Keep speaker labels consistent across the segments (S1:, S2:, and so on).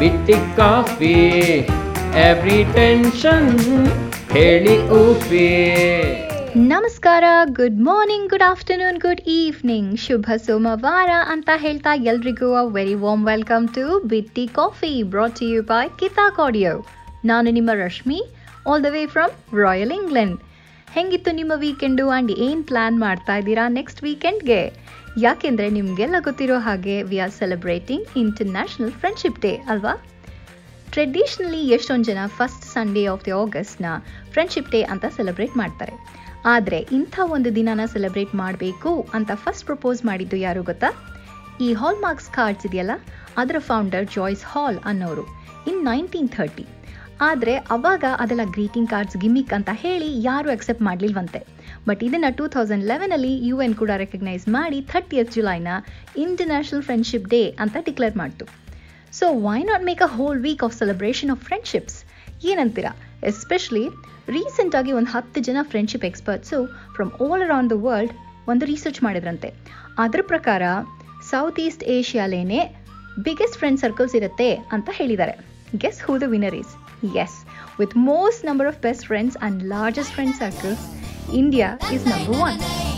S1: ಬಿಟ್ಟಿ coffee every tension ಹೇಳಿ ಉಫಿ
S2: ನಮಸ್ಕಾರ good morning good afternoon good evening ಶುಭ ಸೋಮವಾರ ಅಂತ ಹೇಳ್ತಾ ಎಲ್ರಿಗೂ a very warm welcome to ಬಿಟ್ಟಿ ಕಾಫಿ ಬ್ರಾಟ್ ಯು ಬೈ ಕಿತಾ ಕಾಡಿಯೋ ನಾನು ನಿಮ್ಮ Rashmi all the way from royal England ಹೆಂಗಿತ್ತು ನಿಮ್ಮ ವೀಕೆಂಡು ಆ್ಯಂಡ್ ಏನು ಪ್ಲ್ಯಾನ್ ಮಾಡ್ತಾ ಇದ್ದೀರಾ ನೆಕ್ಸ್ಟ್ ವೀಕೆಂಡ್ಗೆ ಯಾಕೆಂದರೆ ನಿಮಗೆಲ್ಲ ಗೊತ್ತಿರೋ ಹಾಗೆ we are celebrating international friendship day ಅಲ್ವಾ? ಟ್ರೆಡಿಷ್ನಲಿ ಎಷ್ಟೊಂದು ಜನ ಫಸ್ಟ್ ಸಂಡೇ ಆಫ್ ದಿ ಆಗಸ್ಟ್ನ ಫ್ರೆಂಡ್ಶಿಪ್ ಡೇ ಅಂತ ಸೆಲೆಬ್ರೇಟ್ ಮಾಡ್ತಾರೆ. ಆದರೆ ಇಂಥ ಒಂದು ದಿನನ ಸೆಲೆಬ್ರೇಟ್ ಮಾಡಬೇಕು ಅಂತ ಫಸ್ಟ್ ಪ್ರಪೋಸ್ ಮಾಡಿದ್ದು ಯಾರು ಗೊತ್ತಾ? ಈ ಹಾಲ್ ಮಾರ್ಕ್ಸ್ ಕಾರ್ಡ್ಸ್ ಇದೆಯಲ್ಲ? ಅದರ ಫೌಂಡರ್ ಜಾಯ್ಸ್ ಹಾಲ್ ಅನ್ನೋರು. ಇನ್ ನೈನ್ಟೀನ್ ಥರ್ಟಿ ಆದರೆ ಅವಾಗ ಅದೆಲ್ಲ ಗ್ರೀಟಿಂಗ್ ಕಾರ್ಡ್ಸ್, ಗಿಮಿಕ್ ಅಂತ ಹೇಳಿ ಯಾರು ಅಕ್ಸೆಪ್ಟ್ ಮಾಡಲಿಲ್ವಂತೆ. ಬಟ್ ಇದನ್ನು ಟೂ ತೌಸಂಡ್ ಲೆವೆನಲ್ಲಿ ಯು ಎನ್ ಕೂಡ ರೆಕಗ್ನೈಸ್ ಮಾಡಿ ಥರ್ಟಿಯತ್ ಜುಲೈನ ಇಂಟರ್ನ್ಯಾಷನಲ್ ಫ್ರೆಂಡ್ಶಿಪ್ ಡೇ ಅಂತ ಡಿಕ್ಲೇರ್ ಮಾಡ್ತು. So why not make a whole week of celebration of friendships ಏನಂತೀರಾ? ಎಸ್ಪೆಷಲಿ ರೀಸೆಂಟಾಗಿ ಒಂದು ಹತ್ತು ಜನ friendship experts from all around the world ಒಂದು ರಿಸರ್ಚ್ ಮಾಡಿದ್ರಂತೆ. ಅದರ ಪ್ರಕಾರ ಸೌತ್ ಈಸ್ಟ್ ಏಷ್ಯಾಲೇನೆ ಬಿಗ್ಗೆಸ್ಟ್ ಫ್ರೆಂಡ್ ಸರ್ಕಲ್ಸ್ ಇರುತ್ತೆ ಅಂತ ಹೇಳಿದ್ದಾರೆ.
S3: Guess who the winner is Yes, with most number of best friends and largest friend circles, India is number 1.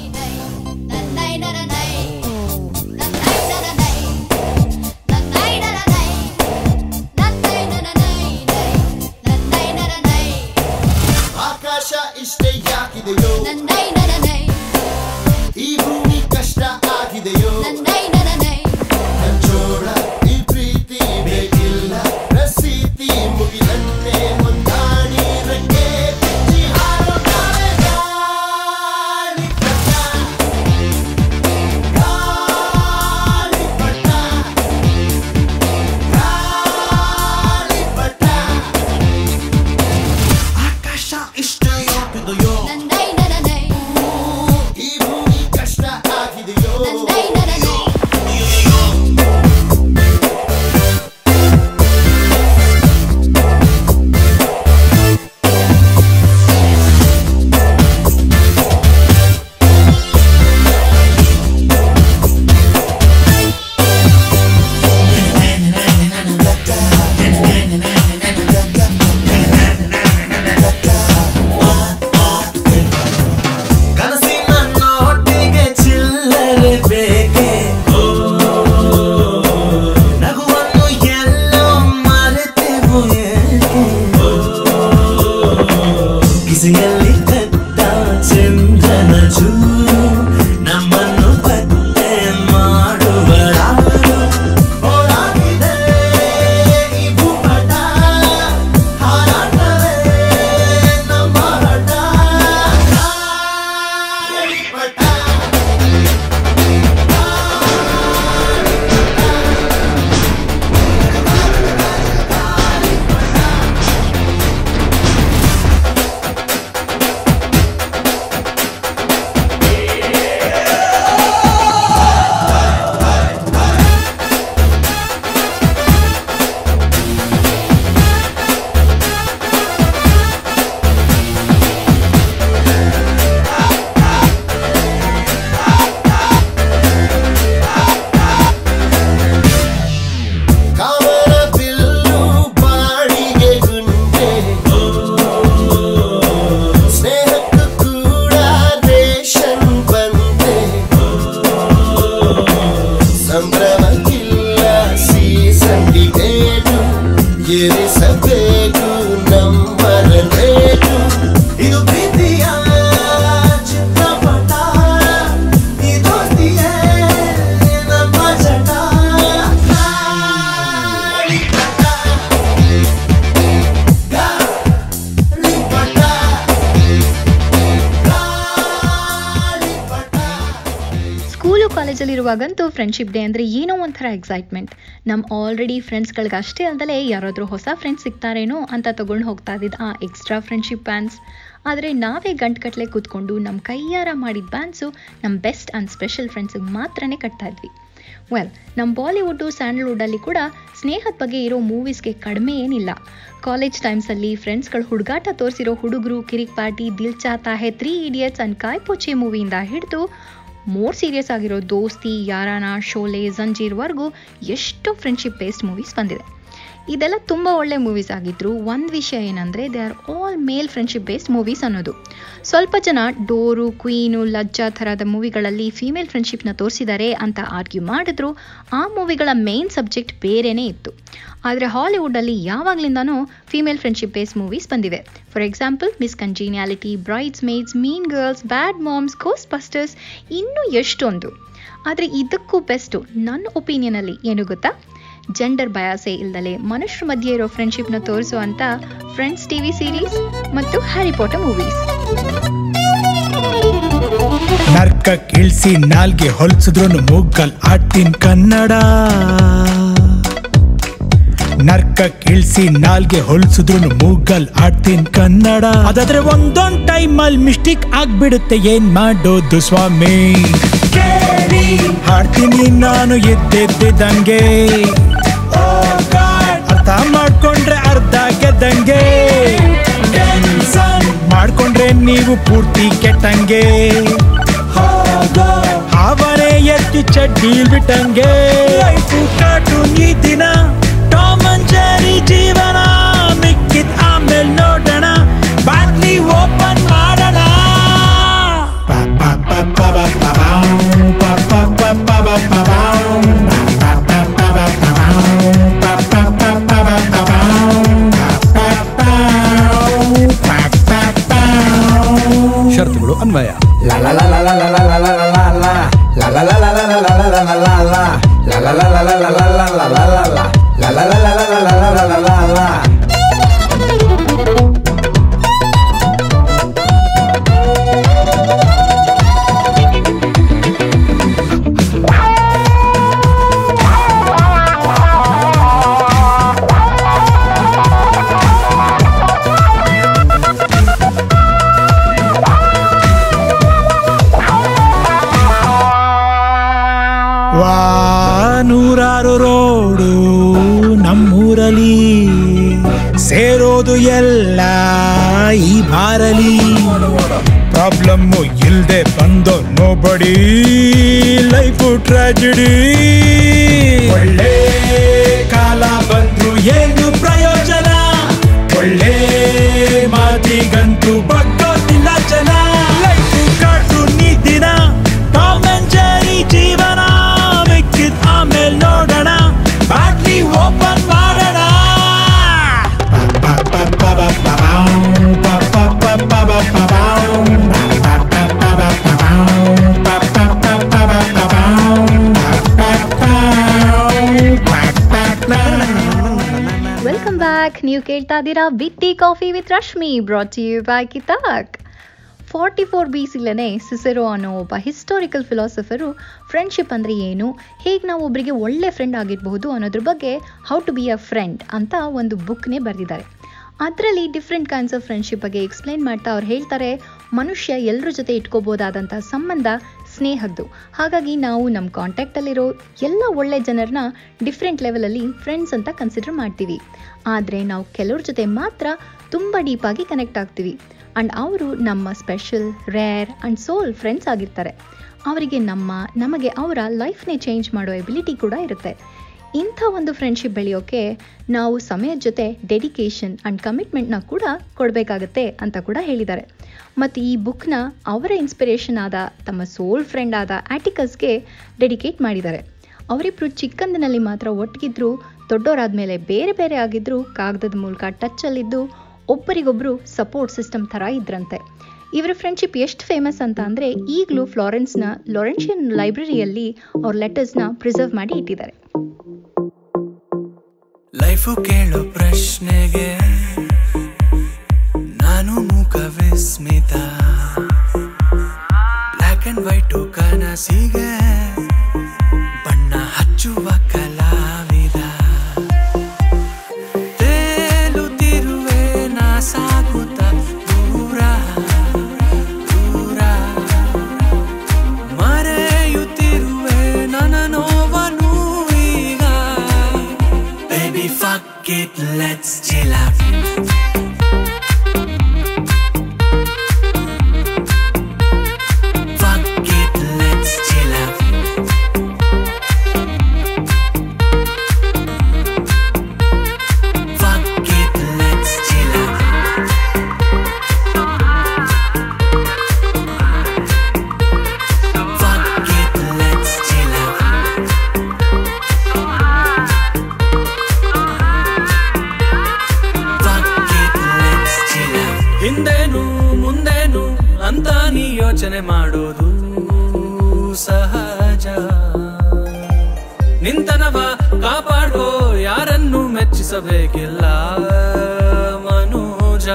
S3: ಎರಿಸಬೇಕು
S2: ಕಾಲೇಜಲ್ಲಿ friendship day ಅಂದರೆ ಏನೋ ಒಂಥರ ಎಕ್ಸೈಟ್ಮೆಂಟ್ ನಮ್ಮ ಆಲ್ರೆಡಿ ಫ್ರೆಂಡ್ಸ್ಗಳಿಗೆ ಅಷ್ಟೇ ಅಲ್ಲದೆ ಯಾರಾದರೂ ಹೊಸ ಫ್ರೆಂಡ್ಸ್ ಸಿಗ್ತಾರೇನೋ ಅಂತ ತೊಗೊಂಡು ಹೋಗ್ತಾ ಇದ್ದಿದ್ದು ಆ ಎಕ್ಸ್ಟ್ರಾ ಫ್ರೆಂಡ್ಶಿಪ್ ಬ್ಯಾಂಡ್ಸ್ ಆದರೆ ನಾವೇ ಗಂಟುಗಟ್ಟಲೆ ಕೂತ್ಕೊಂಡು ನಮ್ಮ ಕೈಯಾರ ಮಾಡಿದ ಬ್ಯಾನ್ಸು ನಮ್ಮ ಬೆಸ್ಟ್ ಆ್ಯಂಡ್ ಸ್ಪೆಷಲ್ ಫ್ರೆಂಡ್ಸಿಗೆ ಮಾತ್ರನೇ ಕಟ್ತಾ ಇದ್ವಿ. ವೆಲ್ ನಮ್ಮ ಬಾಲಿವುಡ್ಡು ಸ್ಯಾಂಡಲ್ವುಡ್ಡಲ್ಲಿ ಕೂಡ ಸ್ನೇಹದ ಬಗ್ಗೆ ಇರೋ ಮೂವೀಸ್ಗೆ ಕಡಿಮೆ ಏನಿಲ್ಲ. ಕಾಲೇಜ್ ಟೈಮ್ಸಲ್ಲಿ ಫ್ರೆಂಡ್ಸ್ಗಳು ಹುಡುಗಾಟ ತೋರಿಸಿರೋ ಹುಡುಗರು Kirik Party Dil Chahta Hai three idiots and Kai Po Che ಮೂವಿಯಿಂದ ಹಿಡಿದು ಮೋರ್ ಸೀರಿಯಸ್ ಆಗಿರೋ ದೋಸ್ತಿ ಯಾರಾನ ಶೋಲೆ ಜಂಜೀರ್ವರೆಗೂ ಎಷ್ಟು ಫ್ರೆಂಡ್ಶಿಪ್ ಬೇಸ್ಡ್ ಮೂವೀಸ್ ಬಂದಿದೆ. ಇದೆಲ್ಲ ತುಂಬ ಒಳ್ಳೆ ಮೂವೀಸ್ ಆಗಿದ್ರು. ಒಂದು ವಿಷಯ ಏನಂದರೆ they are all male friendship based movies ಅನ್ನೋದು. ಸ್ವಲ್ಪ ಜನ ಡೋರು, ಕ್ವೀನು, ಲಜ್ಜಾ ಥರದ ಮೂವಿಗಳಲ್ಲಿ ಫೀಮೇಲ್ ಫ್ರೆಂಡ್ಶಿಪ್ನ ತೋರಿಸಿದ್ದಾರೆ ಅಂತ ಆರ್ಗ್ಯೂ ಮಾಡಿದ್ರು. ಆ ಮೂವಿಗಳ ಮೇನ್ ಸಬ್ಜೆಕ್ಟ್ ಬೇರೆನೇ ಇತ್ತು. ಆದರೆ ಹಾಲಿವುಡ್ಡಲ್ಲಿ ಯಾವಾಗಲಿಂದನೂ ಫೀಮೇಲ್ ಫ್ರೆಂಡ್ಶಿಪ್ ಬೇಸ್ ಮೂವೀಸ್ ಬಂದಿವೆ. For example Miss Congeniality Bridesmaids Mean Girls Bad Moms Ghostbusters busters ಇನ್ನೂ ಎಷ್ಟೊಂದು. ಆದರೆ ಇದಕ್ಕೂ ಬೆಸ್ಟು ನನ್ನ ಒಪಿನಿಯನಲ್ಲಿ ಏನು ಗೊತ್ತಾ? ಜೆಂಡರ್ ಬಯಾಸೆ ಇಲ್ದಲೆ ಮನುಷ್ಯರ ಮಧ್ಯೆ ಇರೋ ಫ್ರೆಂಡ್ಶಿಪ್ನ ತೋರಿಸುವಂಥ ಫ್ರೆಂಡ್ಸ್ ಟಿವಿ ಸೀರೀಸ್ ಮತ್ತು ಹ್ಯಾರಿ ಪಾಟರ್ ಮೂವೀಸ್
S4: ನರ್ಕಕ್ಕೆ ಇಳಿಸಿ ನಾಲ್ಗೆ ಹೊಲ್ಸಿದ್ರು ಮೂಗಲ್ ಆಡ್ತೀನ್ ಕನ್ನಡ. ನರ್ಕ ಕೀಳ್ಸಿ ನಾಲ್ಗೆ ಹೊಲ್ಸಿದ್ರು ಮೂಗಲ್ ಆಡ್ತೀನ್ ಕನ್ನಡ. ಅದಾದ್ರೆ ಒಂದೊಂದ್ ಟೈಮ್ ಅಲ್ಲಿ ಮಿಸ್ಟೇಕ್ ಆಗ್ಬಿಡುತ್ತೆ, ಏನ್ ಮಾಡೋದು ಸ್ವಾಮಿ? ಹಾಡ್ತೀನಿ ನಾನು ಎದ್ದೆದ್ದಿದ್ದಂಗೆ ಅರ್ಥ ಮಾಡ್ಕೊಂಡ್ರೆ ಅರ್ಧ ಗೆದ್ದಂಗೆ. ಮಾಡ್ಕೊಂಡ್ರೆ ನೀವು ಪೂರ್ತಿ ಕೆಟ್ಟಂಗೆ. ಹಾವನೆ ಎತ್ತಿ ಚಡ್ಡಿ ಬಿಟ್ಟಂಗೆ. ಕಾರ್ಟೂನ್ ಈ ದಿನ ಟಾಮ್ ಜೆರಿ ಜೀವನ, ಮಿಕ್ಕಿದ್ ಆಮೇಲೆ ನೋಡೋಣ. ಬಾಟ್ಲಿ ಓಪನ್ ಮಾಡೋಣ.
S5: 来来来来来来来。
S4: ವಾ ನೂರಾರು ರೋಡು ನಮ್ಮೂರಲಿ ಸೇರೋದು ಎಲ್ಲ ಈ ಬಾರಲಿ ಪ್ರಾಬ್ಲಮ್ಮು ಇಲ್ದೆ ಬಂದೋ ನೋಬಡಿ ಲೈಫು ಟ್ರಾಜಿಡಿ ಒಳ್ಳೆ ಕಾಲ ಬಂದ್ರು ಏನು ಪ್ರಯೋಜನ? ಒಳ್ಳೆ ಮಾತಿಗಂತೂ ಬಗ್ಗೋದಿಲ್ಲ
S2: ಕೇಳ್ತಾ ಇದ್ದೀರಾ? ವಿತ್ತಿ coffee with Rashmi brought you by ಕಿತಾಕ್. Forty four B ಸಿಲನೆ ಸಿಸೆರೋ ಅನ್ನೋ ಒಬ್ಬ ಹಿಸ್ಟೋರಿಕಲ್ ಫಿಲಾಸಫರು ಫ್ರೆಂಡ್ಶಿಪ್ ಅಂದರೆ ಏನು? ಹೇಗೆ ನಾವು ಒಬ್ಬರಿಗೆ ಒಳ್ಳೆ ಫ್ರೆಂಡ್ ಆಗಿರಬಹುದು ಅನ್ನೋದ್ರ ಬಗ್ಗೆ how to be a friend ಅಂತ ಒಂದು ಬುಕ್ನೇ ಬರೆದಿದ್ದಾರೆ. ಅದರಲ್ಲಿ ಡಿಫ್ರೆಂಟ್ ಕೈಂಡ್ಸ್ ಆಫ್ ಫ್ರೆಂಡ್ಶಿಪ್ ಬಗ್ಗೆ ಎಕ್ಸ್ಪ್ಲೈನ್ ಮಾಡ್ತಾ ಅವ್ರು ಹೇಳ್ತಾರೆ, ಮನುಷ್ಯ ಎಲ್ಲರ ಜೊತೆ ಇಟ್ಕೋಬೋದಾದಂಥ ಸಂಬಂಧ ಸ್ನೇಹದ್ದು. ಹಾಗಾಗಿ ನಾವು ನಮ್ಮ ಕಾಂಟ್ಯಾಕ್ಟಲ್ಲಿರೋ ಎಲ್ಲ ಒಳ್ಳೆ ಜನರನ್ನ ಡಿಫ್ರೆಂಟ್ ಲೆವೆಲಲ್ಲಿ ಫ್ರೆಂಡ್ಸ್ ಅಂತ ಕನ್ಸಿಡರ್ ಮಾಡ್ತೀವಿ. ಆದರೆ ನಾವು ಕೆಲವ್ರ ಜೊತೆ ಮಾತ್ರ ತುಂಬ ಡೀಪಾಗಿ ಕನೆಕ್ಟ್ ಆಗ್ತೀವಿ. ಆ್ಯಂಡ್ ಅವರು ನಮ್ಮ special rare and soul friends ಆಗಿರ್ತಾರೆ. ಅವರಿಗೆ ನಮ್ಮ, ನಮಗೆ ಅವರ ಲೈಫ್ನೇ ಚೇಂಜ್ ಮಾಡೋ ಎಬಿಲಿಟಿ ಕೂಡ ಇರುತ್ತೆ. ಇಂಥ ಒಂದು ಫ್ರೆಂಡ್ಶಿಪ್ ಬೆಳೆಯೋಕೆ ನಾವು ಸಮಯದ ಜೊತೆ ಡೆಡಿಕೇಶನ್ ಆ್ಯಂಡ್ ಕಮಿಟ್ಮೆಂಟ್ನ ಕೂಡ ಕೊಡಬೇಕಾಗತ್ತೆ ಅಂತ ಕೂಡ ಹೇಳಿದ್ದಾರೆ. ಮತ್ತು ಈ ಬುಕ್ನ ಅವರ ಇನ್ಸ್ಪಿರೇಷನ್ ಆದ, ತಮ್ಮ ಸೋಲ್ ಫ್ರೆಂಡ್ ಆದ ಆಟಿಕಸ್ಗೆ ಡೆಡಿಕೇಟ್ ಮಾಡಿದ್ದಾರೆ. ಅವರಿಬ್ಬರು ಚಿಕ್ಕಂದಿನಲ್ಲಿ ಮಾತ್ರ ಒಟ್ಟಿಗಿದ್ರು ದೊಡ್ಡವರಾದ್ಮೇಲೆ ಬೇರೆ ಬೇರೆ ಆಗಿದ್ರು, ಕಾಗದದ ಮೂಲಕ ಟಚ್ಚಲ್ಲಿದ್ದು ಒಬ್ಬರಿಗೊಬ್ಬರು ಸಪೋರ್ಟ್ ಸಿಸ್ಟಮ್ ಥರ ಇದ್ರಂತೆ. ಇವರ ಫ್ರೆಂಡ್ಶಿಪ್ ಎಷ್ಟು ಫೇಮಸ್ ಅಂತ ಅಂದರೆ ಈಗಲೂ ಫ್ಲಾರೆನ್ಸ್ನ ಲೊರೆನ್ಷಿಯನ್ ಲೈಬ್ರರಿಯಲ್ಲಿ ಅವ್ರ ಲೆಟರ್ಸ್ನ ಪ್ರಿಸರ್ವ್ ಮಾಡಿ ಇಟ್ಟಿದ್ದಾರೆ.
S6: ಲೈಫು ಕೇಳೋ ಪ್ರಶ್ನೆಗೆ ನಾನು ಮುಖ ವಿಸ್ಮಿತ ಬ್ಲ್ಯಾಕ್ ಅಂಡ್ ವೈಟು ಕನಸಿಗೆ baby, fuck it, let's chill out. ನಿಂತನವ ಕಾಪಾಡ್ಕೋ, ಯಾರನ್ನು ಮೆಚ್ಚಿಸಬೇಕಿಲ್ಲ ಮನೋಜ.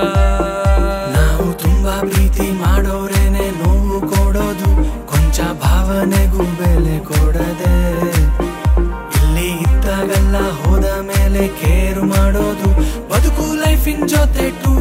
S6: ನಾವು ತುಂಬಾ ಪ್ರೀತಿ ಮಾಡೋರೇನೆ, ನೋವು ಕೊಡೋದು, ಕೊಂಚ ಭಾವನೆಗೂ ಬೆಲೆ ಕೊಡದೆ. ಇಲ್ಲಿ ಇದ್ದಾಗಲ್ಲ ಹೋದ ಮೇಲೆ ಕೇರು ಮಾಡೋದು, ಬದುಕು ಲೈಫಿನ್ ಜೊತೆ ಟೂ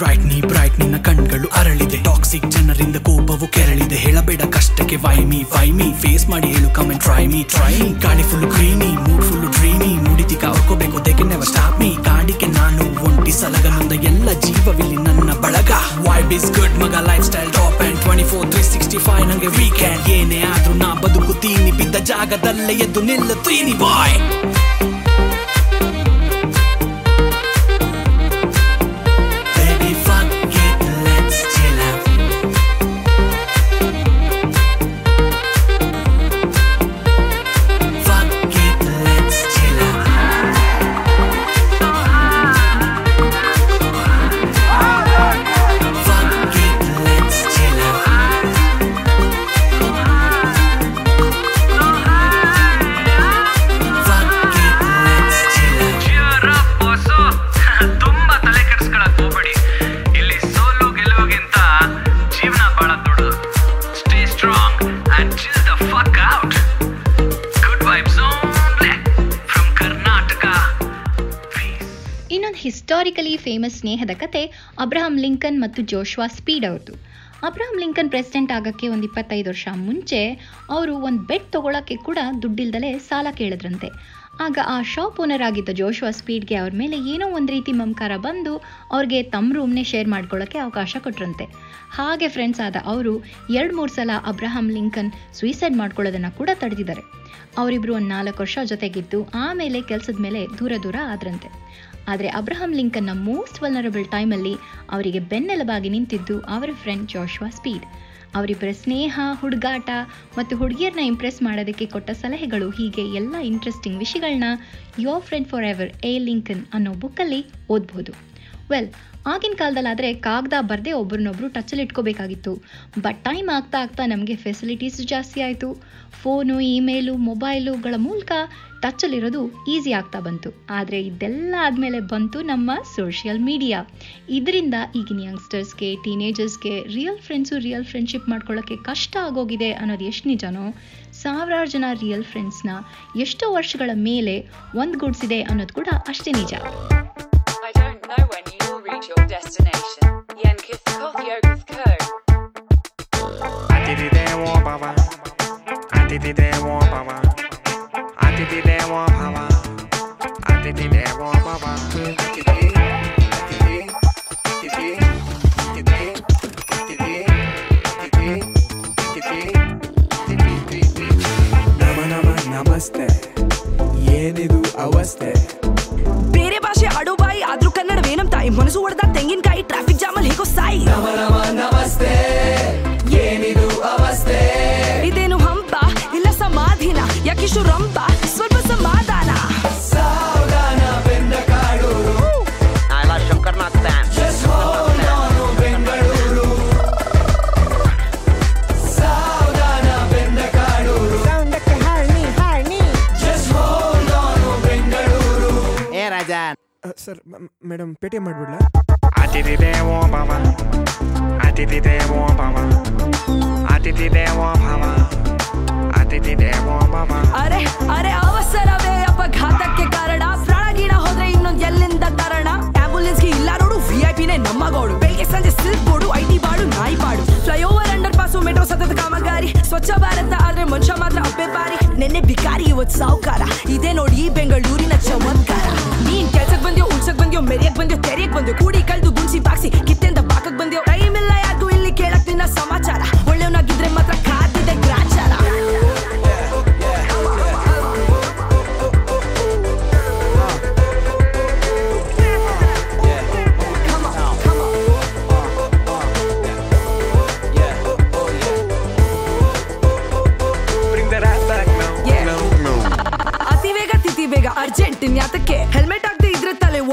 S6: ಹೈ ರೈಟ್ ನೀ ಬ್ರೈಟ್ ನಿನ್ನ ಕಣ್ಗಳು ಅರಳಿದೆ. ಟಾಕ್ಸಿಕ್ ಜನರಿಂದ ಕೋಪವು ಕೆರಳಿದೆ. ಹೇಳಬೇಡ ಕಷ್ಟಕ್ಕೆ ವೈ ಮೀ ವೈ ಫೇಸ್ ಮಾಡಿ ಹೇಳು ಕಮೆಂಟ್ ಟ್ರೈ ಮೀ ಟ್ರೈ ಗಾಡಿ full creamy mood full dreamy ಮೂಡಿತಿ ಅವ್ಕೋಬೇಕು ದೇಕೆ ನೆವರ್ ಸ್ಟಾಪ್ ಮೀ ನಾನು ಒಂಟಿ ಸಲಗನೊಂದ ಎಲ್ಲ ಜೀವವಿಲ್ಲಿ ನನ್ನ ಬಳಗ. ವೈಬ್ ಇಸ್ ಗುಡ್ ಮಗ life style top and twenty four three sixty five ನಂಗೆ ವೀಕೆಂಡ್ ಏನೇ ಆದ್ರೂ ನಾ ಬದುಕುತ್ತೀನಿ ಬಿದ್ದ ಜಾಗದಲ್ಲೇ ಎದ್ದು ನಿಲ್ಲುತ್ತೀನಿ ಬಾಯ್
S2: ಸ್ನೇಹದ ಕತೆ ಅಬ್ರಹಾಂ ಲಿಂಕನ್ ಮತ್ತು ಜೋಶ್ವಾ ಸ್ಪೀಡ್ ಅವ್ರದ್ದು. ಅಬ್ರಹಾಂ ಲಿಂಕನ್ ಪ್ರೆಸಿಡೆಂಟ್ ಆಗೋಕ್ಕೆ ಒಂದು ಇಪ್ಪತ್ತೈದು ವರ್ಷ ಮುಂಚೆ ಅವರು ಒಂದು ಬೆಡ್ ತೊಗೊಳಕ್ಕೆ ಕೂಡ ದುಡ್ಡಿಲ್ದಲೇ ಸಾಲ ಕೇಳಿದ್ರಂತೆ. ಆಗ ಆ ಶಾಪ್ ಓನರ್ ಆಗಿದ್ದ ಜೋಶ್ವಾ ಸ್ಪೀಡ್ಗೆ ಅವ್ರ ಮೇಲೆ ಏನೋ ಒಂದು ರೀತಿ ಮಮಕಾರ ಬಂದು ಅವ್ರಿಗೆ ತಮ್ಮ ರೂಮ್ನೇ ಶೇರ್ ಮಾಡ್ಕೊಳ್ಳೋಕ್ಕೆ ಅವಕಾಶ ಕೊಟ್ರಂತೆ. ಹಾಗೆ ಫ್ರೆಂಡ್ಸ್ ಆದ ಅವರು ಎರಡು ಮೂರು ಸಲ ಅಬ್ರಹಾಂ ಲಿಂಕನ್ ಸುಯಿಸೈಡ್ ಮಾಡ್ಕೊಳ್ಳೋದನ್ನು ಕೂಡ ತಡೆದಿದ್ದಾರೆ. ಅವರಿಬ್ಬರು ಒಂದು ನಾಲ್ಕು ವರ್ಷ ಜೊತೆಗಿದ್ದು ಆಮೇಲೆ ಕೆಲಸದ ಮೇಲೆ ದೂರ ದೂರ ಆದ್ರಂತೆ. ಆದರೆ ಅಬ್ರಹಾಂ ಲಿಂಕನ್ನ ಮೋಸ್ಟ್ ವಲ್ನರಬಲ್ ಟೈಮಲ್ಲಿ ಅವರಿಗೆ ಬೆನ್ನೆಲುಬಾಗಿ ನಿಂತಿದ್ದು ಅವರ ಫ್ರೆಂಡ್ ಜೋಶ್ವಾ ಸ್ಪೀಡ್ ಅವರಿಬ್ಬರ ಸ್ನೇಹ, ಹುಡುಗಾಟ ಮತ್ತು ಹುಡುಗಿಯರನ್ನ ಇಂಪ್ರೆಸ್ ಮಾಡೋದಕ್ಕೆ ಕೊಟ್ಟ ಸಲಹೆಗಳು ಹೀಗೆ ಎಲ್ಲ ಇಂಟ್ರೆಸ್ಟಿಂಗ್ ವಿಷಯಗಳನ್ನ your friend forever A Lincoln ಅನ್ನೋ ಬುಕ್ಕಲ್ಲಿ ಓದ್ಬೋದು. ವೆಲ್ ಆಗಿನ ಕಾಲದಲ್ಲಾದರೆ ಕಾಗದ ಬರದೆ ಒಬ್ರನ್ನೊಬ್ರು ಟಚಲ್ಲಿ ಇಟ್ಕೋಬೇಕಾಗಿತ್ತು. ಬಟ್ ಟೈಮ್ ಆಗ್ತಾ ಆಗ್ತಾ ನಮಗೆ ಫೆಸಿಲಿಟೀಸ್ ಜಾಸ್ತಿ ಆಯಿತು. ಫೋನು ಇಮೇಲು ಮೊಬೈಲುಗಳ ಮೂಲಕ ಟಚ್ಚಲ್ಲಿರೋದು ಈಸಿ ಆಗ್ತಾ ಬಂತು. ಆದರೆ ಇದೆಲ್ಲ ಆದಮೇಲೆ ಬಂತು ನಮ್ಮ ಸೋಷಿಯಲ್ ಮೀಡಿಯಾ ಇದರಿಂದ ಈಗಿನ ಯಂಗ್ಸ್ಟರ್ಸ್ಗೆ ಟೀನೇಜರ್ಸ್ಗೆ ರಿಯಲ್ ಫ್ರೆಂಡ್ಸು ರಿಯಲ್ ಫ್ರೆಂಡ್ಶಿಪ್ ಮಾಡ್ಕೊಳ್ಳೋಕ್ಕೆ ಕಷ್ಟ ಆಗೋಗಿದೆ ಅನ್ನೋದು ಎಷ್ಟು ನಿಜನೋ, ಸಾವಿರಾರು ಜನ ರಿಯಲ್ ಫ್ರೆಂಡ್ಸ್ನ ಎಷ್ಟೋ ವರ್ಷಗಳ ಮೇಲೆ ಒಂದುಗೂಡಿಸಿದೆ ಅನ್ನೋದು ಕೂಡ ಅಷ್ಟೇ ನಿಜ.
S7: reach your destination. Yenkith Koth Yogath Ko.
S6: ನಮ ನಮ ನಮಸ್ತೆ ಏನಿದು ಅವಸ್ಥೆ मनसु वर्दा तेंगिन काई ट्रैफ़िक जामल ही को साई. नमः नमः नमस्ते.
S8: ಸರ್ ಮೇಡಮ್ ಪೇಟಿಎಂ ಮಾಡಿಬಿಡ್ಲಾ?
S9: ಅತಿಥಿ ಓ ಭವ ಅತಿಥಿ ಓ ಭವ ಅತಿಥಿ ಓ ಭವ ಅತಿಥಿ ಓ ಭವ.
S10: ಅರೆ ಅರೆ ಅವಸರವೇ ಅಪಘಾತಕ್ಕೆ ಕಾರಣ. ಪ್ರಾಣಗೀಣ ಹೋದ್ರೆ ಇನ್ನೊಂದು ಎಲ್ಲಿಂದ ಕಾರಣ ಆಂಬುಲೆನ್ಸ್ಗೆ ಇಲ್ಲ ನೋಡು ವಿ ಐ ಪಿನೇ ನಮ್ಮ ಗೋಡು. ಬೆಳಿಗ್ಗೆ ಸಂಜೆ ಸಿಲ್ಕ್ ಬೋಡು ಐಟಿ ಬಾಡು ನಾಯಿ ಬಾಡು ಫ್ಲೈಓವರ್ ಅಂಡರ್ ಪಾಸು ಮೆಟ್ರೋ ಸತತ ಕಾಮಗಾರಿ. ಸ್ವಚ್ಛ ಭಾರತ ಆದ್ರೆ ಮನುಷ್ಯ ಮಾತ್ರ ಅಪ್ಪೆ ಬಾರಿ ನೆನ್ನೆ ಬಿಕಾರಿ ಇವತ್ತು ಸಾವುಕಾರ ಇದೇ ನೋಡಿ ಬೆಂಗಳೂರಿನ ಚಮತ್ಕಾರ. ನೀನ್ ಕೆಲಸಕ್ಕೆ ಬಂದ್ಯೋ ಉಳ್ಸಕ್ ಬಂದ್ಯೋ ಮೆರಿಯಕ್ ಬಂದ್ಯೋ ತೆರಿಯಕ್ ಬಂದ್ಯೋ ಕೂಡಿ ಕಳ್ದು ಗುಣ್ಸಿ ಬಾಕ್ಸಿ ಕಿತ್ತೆಂದ ಬಾಕಕ್ ಬಂದ್ಯೋ. ಟೈಮ್ ಇಲ್ಲ ಯಾರಿಗೂ ಇಲ್ಲಿ ಕೇಳಕ್ ನಿನ್ನ ಸಮಾಚಾರ. ಒಳ್ಳೆಯವನಾಗಿದ್ರೆ ಮಾತ್ರ ಕಾದಿದೆ ಗ್ರಾಚಾರ.
S9: Bring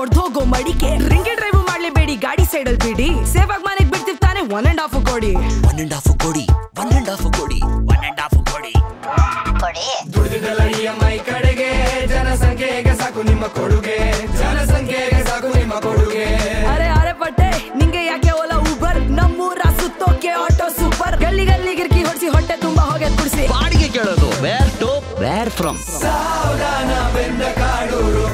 S10: ಒಡ್ದೋಗೋ ಮಡಿಕೆ. ರಿಂಗಿ ಡ್ರೈವ್ ಮಾಡ್ಲೇಬೇಡಿ ಗಾಡಿ ಸೈಡಲ್ ಬಿಡಿ. ಸೇವ್ ಆಗಿ ಮನೆಗ್ ಬಿಡ್ತಿರ್ತಾನೆ ಒನ್ ಅಂಡ್ ಹಾಫ್ ಕೊಡಿ.
S6: ಒನ್ ಅಂಡ್ ಹಾಫ್ ಕೊಡಿ ಒನ್ ಅಂಡ್ ಹಾಫ್ ಕೊಡಿ ಒನ್ ಅಂಡ್ ಹಾಫ್ ಕೊಡಿ.
S11: ದುಡಿದಿದ್ದಲ್ಲ ಇ ಎಂ ಐ ಕಡೆಗೆ ಜನಸಂಖ್ಯೆಗೆ ಸಾಕು ನಿಮ್ಮ ಕೊಡುಗೆ. ಜನಸಂಖ್ಯೆಗೆ ಸಾಕು ನಿಮ್ಮ ಕೊಡುಗೆ.
S10: ಅರೆ ಅರೆ ಪಟ್ಟೆ ನಿಂಗೆ ಯಾಕೆ ಓಲ ಊಬರ್ ನಮ್ಮೂರ ಸುತ್ತೋಕೆ ಆಟೋ ಸೂಪರ್ ಗಲ್ಲಿ ಗಲ್ಲಿ ಗಿರ್ಕಿ ಹೊಡ್ಸಿ ಹೊಟ್ಟೆ ತುಂಬಾ ಹೋಗಿ ಕುಡಿಸಿ.
S6: ಬಾಡಿಗೆ ಕೇಳೋದು ವೇರ್ ಟು ವೇರ್ ಫ್ರಮ್
S11: ಸಾವಧಾನ ಬೆಂದ ಕಾಡೂರು.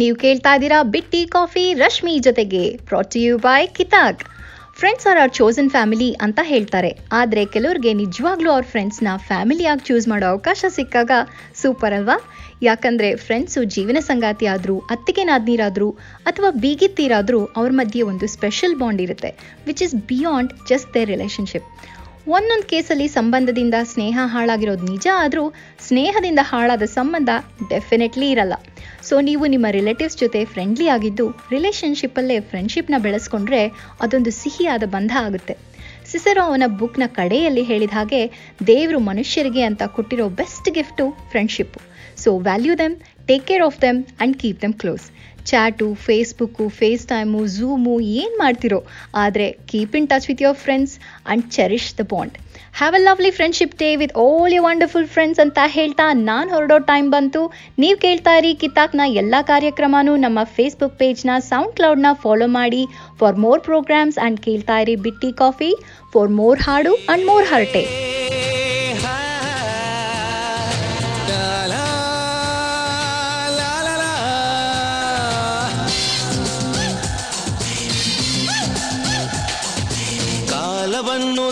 S2: ನೀವು ಕೇಳ್ತಾ ಇದ್ದೀರಾ? ಬಿಟ್ಟಿ ಕಾಫಿ ರಶ್ಮಿ ಜೊತೆಗೆ. You by ಕಿತಾಕ್ friends are are chosen family ಅಂತ ಹೇಳ್ತಾರೆ. ಆದರೆ ಕೆಲವ್ರಿಗೆ ನಿಜವಾಗ್ಲೂ ಅವ್ರ ಫ್ರೆಂಡ್ಸ್ನ ಫ್ಯಾಮಿಲಿಯಾಗಿ ಚೂಸ್ ಮಾಡೋ ಅವಕಾಶ ಸಿಕ್ಕಾಗ ಸೂಪರ್ ಅಲ್ವಾ? ಯಾಕಂದರೆ ಫ್ರೆಂಡ್ಸು ಜೀವನ ಸಂಗಾತಿ ಆದರೂ, ಅತ್ತಿಗೆ ನಾದ್ನೀರಾದರೂ ಅಥವಾ ಬೀಗಿತ್ತೀರಾದರೂ ಅವ್ರ ಮಧ್ಯೆ ಒಂದು ಸ್ಪೆಷಲ್ ಬಾಂಡ್ ಇರುತ್ತೆ which is beyond just they relationship ಒಂದೊಂದು ಕೇಸಲ್ಲಿ ಸಂಬಂಧದಿಂದ ಸ್ನೇಹ ಹಾಳಾಗಿರೋದು ನಿಜ ಆದರೂ ಸ್ನೇಹದಿಂದ ಹಾಳಾದ ಸಂಬಂಧ ಡೆಫಿನೆಟ್ಲಿ ಇರಲ್ಲ. ಸೊ ನೀವು ನಿಮ್ಮ ರಿಲೇಟಿವ್ಸ್ ಜೊತೆ ಫ್ರೆಂಡ್ಲಿ ಆಗಿದ್ದು ರಿಲೇಷನ್ಶಿಪ್ಪಲ್ಲೇ ಫ್ರೆಂಡ್ಶಿಪ್ನ ಬೆಳೆಸ್ಕೊಂಡ್ರೆ ಅದೊಂದು ಸಿಹಿಯಾದ ಬಂಧ ಆಗುತ್ತೆ. ಸಿಸರೋ ಅವನ ಬುಕ್ನ ಕಡೆಯಲ್ಲಿ ಹೇಳಿದ ಹಾಗೆ, ದೇವರು ಮನುಷ್ಯರಿಗೆ ಅಂತ ಕೊಟ್ಟಿರೋ best gift friendship so value them take care of them and keep them close chat, Facebook FaceTime Zoom ಏನು ಮಾಡ್ತಿರೋ. ಆದರೆ keep in touch with your friends and cherish the bond have a lovely friendship day with all you wonderful friends ಅಂತ ಹೇಳ್ತಾ ನಾನು ಹೊರಡೋ time ಬಂತು. ನೀವು ಕೇಳ್ತಾ ಇರಿ ಕಿತಾಕ್ನ ಎಲ್ಲ ಕಾರ್ಯಕ್ರಮನೂ ನಮ್ಮ ಫೇಸ್ಬುಕ್ ಪೇಜ್ನ ಸೌಂಡ್ ಕ್ಲೌಡ್ನ ಫಾಲೋ ಮಾಡಿ. ಫಾರ್ ಮೋರ್ ಪ್ರೋಗ್ರಾಮ್ಸ್ ಆ್ಯಂಡ್ ಕೇಳ್ತಾ ಇರಿ ಬಿಟ್ಟಿ ಕಾಫಿ ಫಾರ್ ಮೋರ್ ಹಾಡು ಆ್ಯಂಡ್ ಮೋರ್ ಹರ್ಟೆ.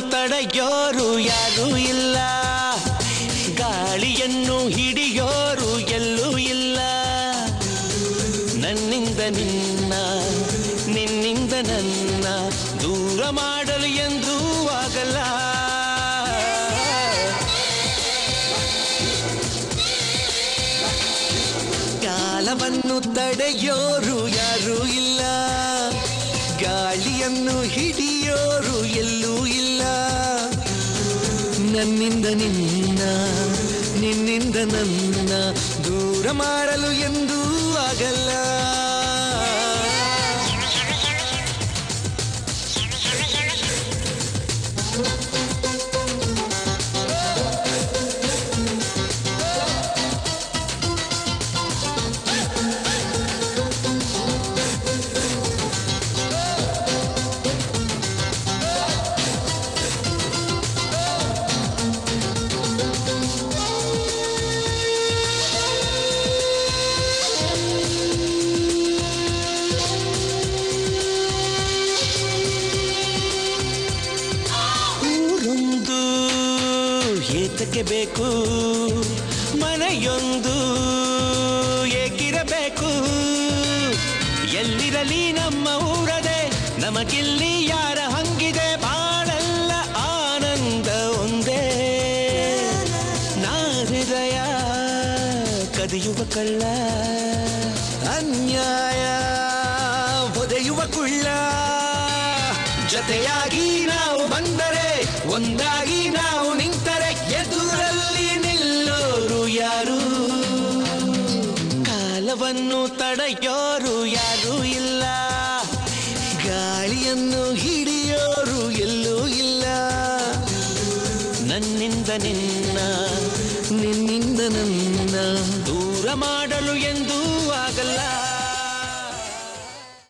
S3: ತಡೆಯೋರು ಯಾರೂ ಇಲ್ಲ. ಗಾಳಿಯನ್ನು ಹಿಡಿಯೋರು ಎಲ್ಲೂ ಇಲ್ಲ. ನನ್ನಿಂದ ನಿನ್ನ, ನಿನ್ನಿಂದ ನನ್ನ ದೂರ ಮಾಡಲು ಎಂದೂ ಆಗಲ್ಲ. ಕಾಲವನ್ನು ತಡೆಯೋರು ಯಾರೂ ಇಲ್ಲ. ಗಾಳಿಯನ್ನು ಹಿಡಿಯೋರು ನಿನ್ನ ನಿನ್ನಿಂದ ನನ್ನ ದೂರ ಮಾಡಲು ಎಂದೂ ಬೇಕು, ಮನೆಯೊಂದು ಏಕಿರಬೇಕು. ಎಲ್ಲಿರಲಿ ನಮ್ಮ ಊರದೆ, ನಮಗಿಲ್ಲಿ ಯಾರ ಹಂಗಿದೆ? ಬಾಳೆಲ್ಲ ಆನಂದ ಒಂದೇ. ನಾ ಹೃದಯ ಕದಿಯುವ ಕಳ್ಳ, ಅನ್ಯಾಯ ಒದೆಯುವ ಕುಳ್ಳ. ಜೊತೆಯಾಗಿ ನಾವು ಬಂದರೆ, ಒಂದಾಗಿ ನಾವು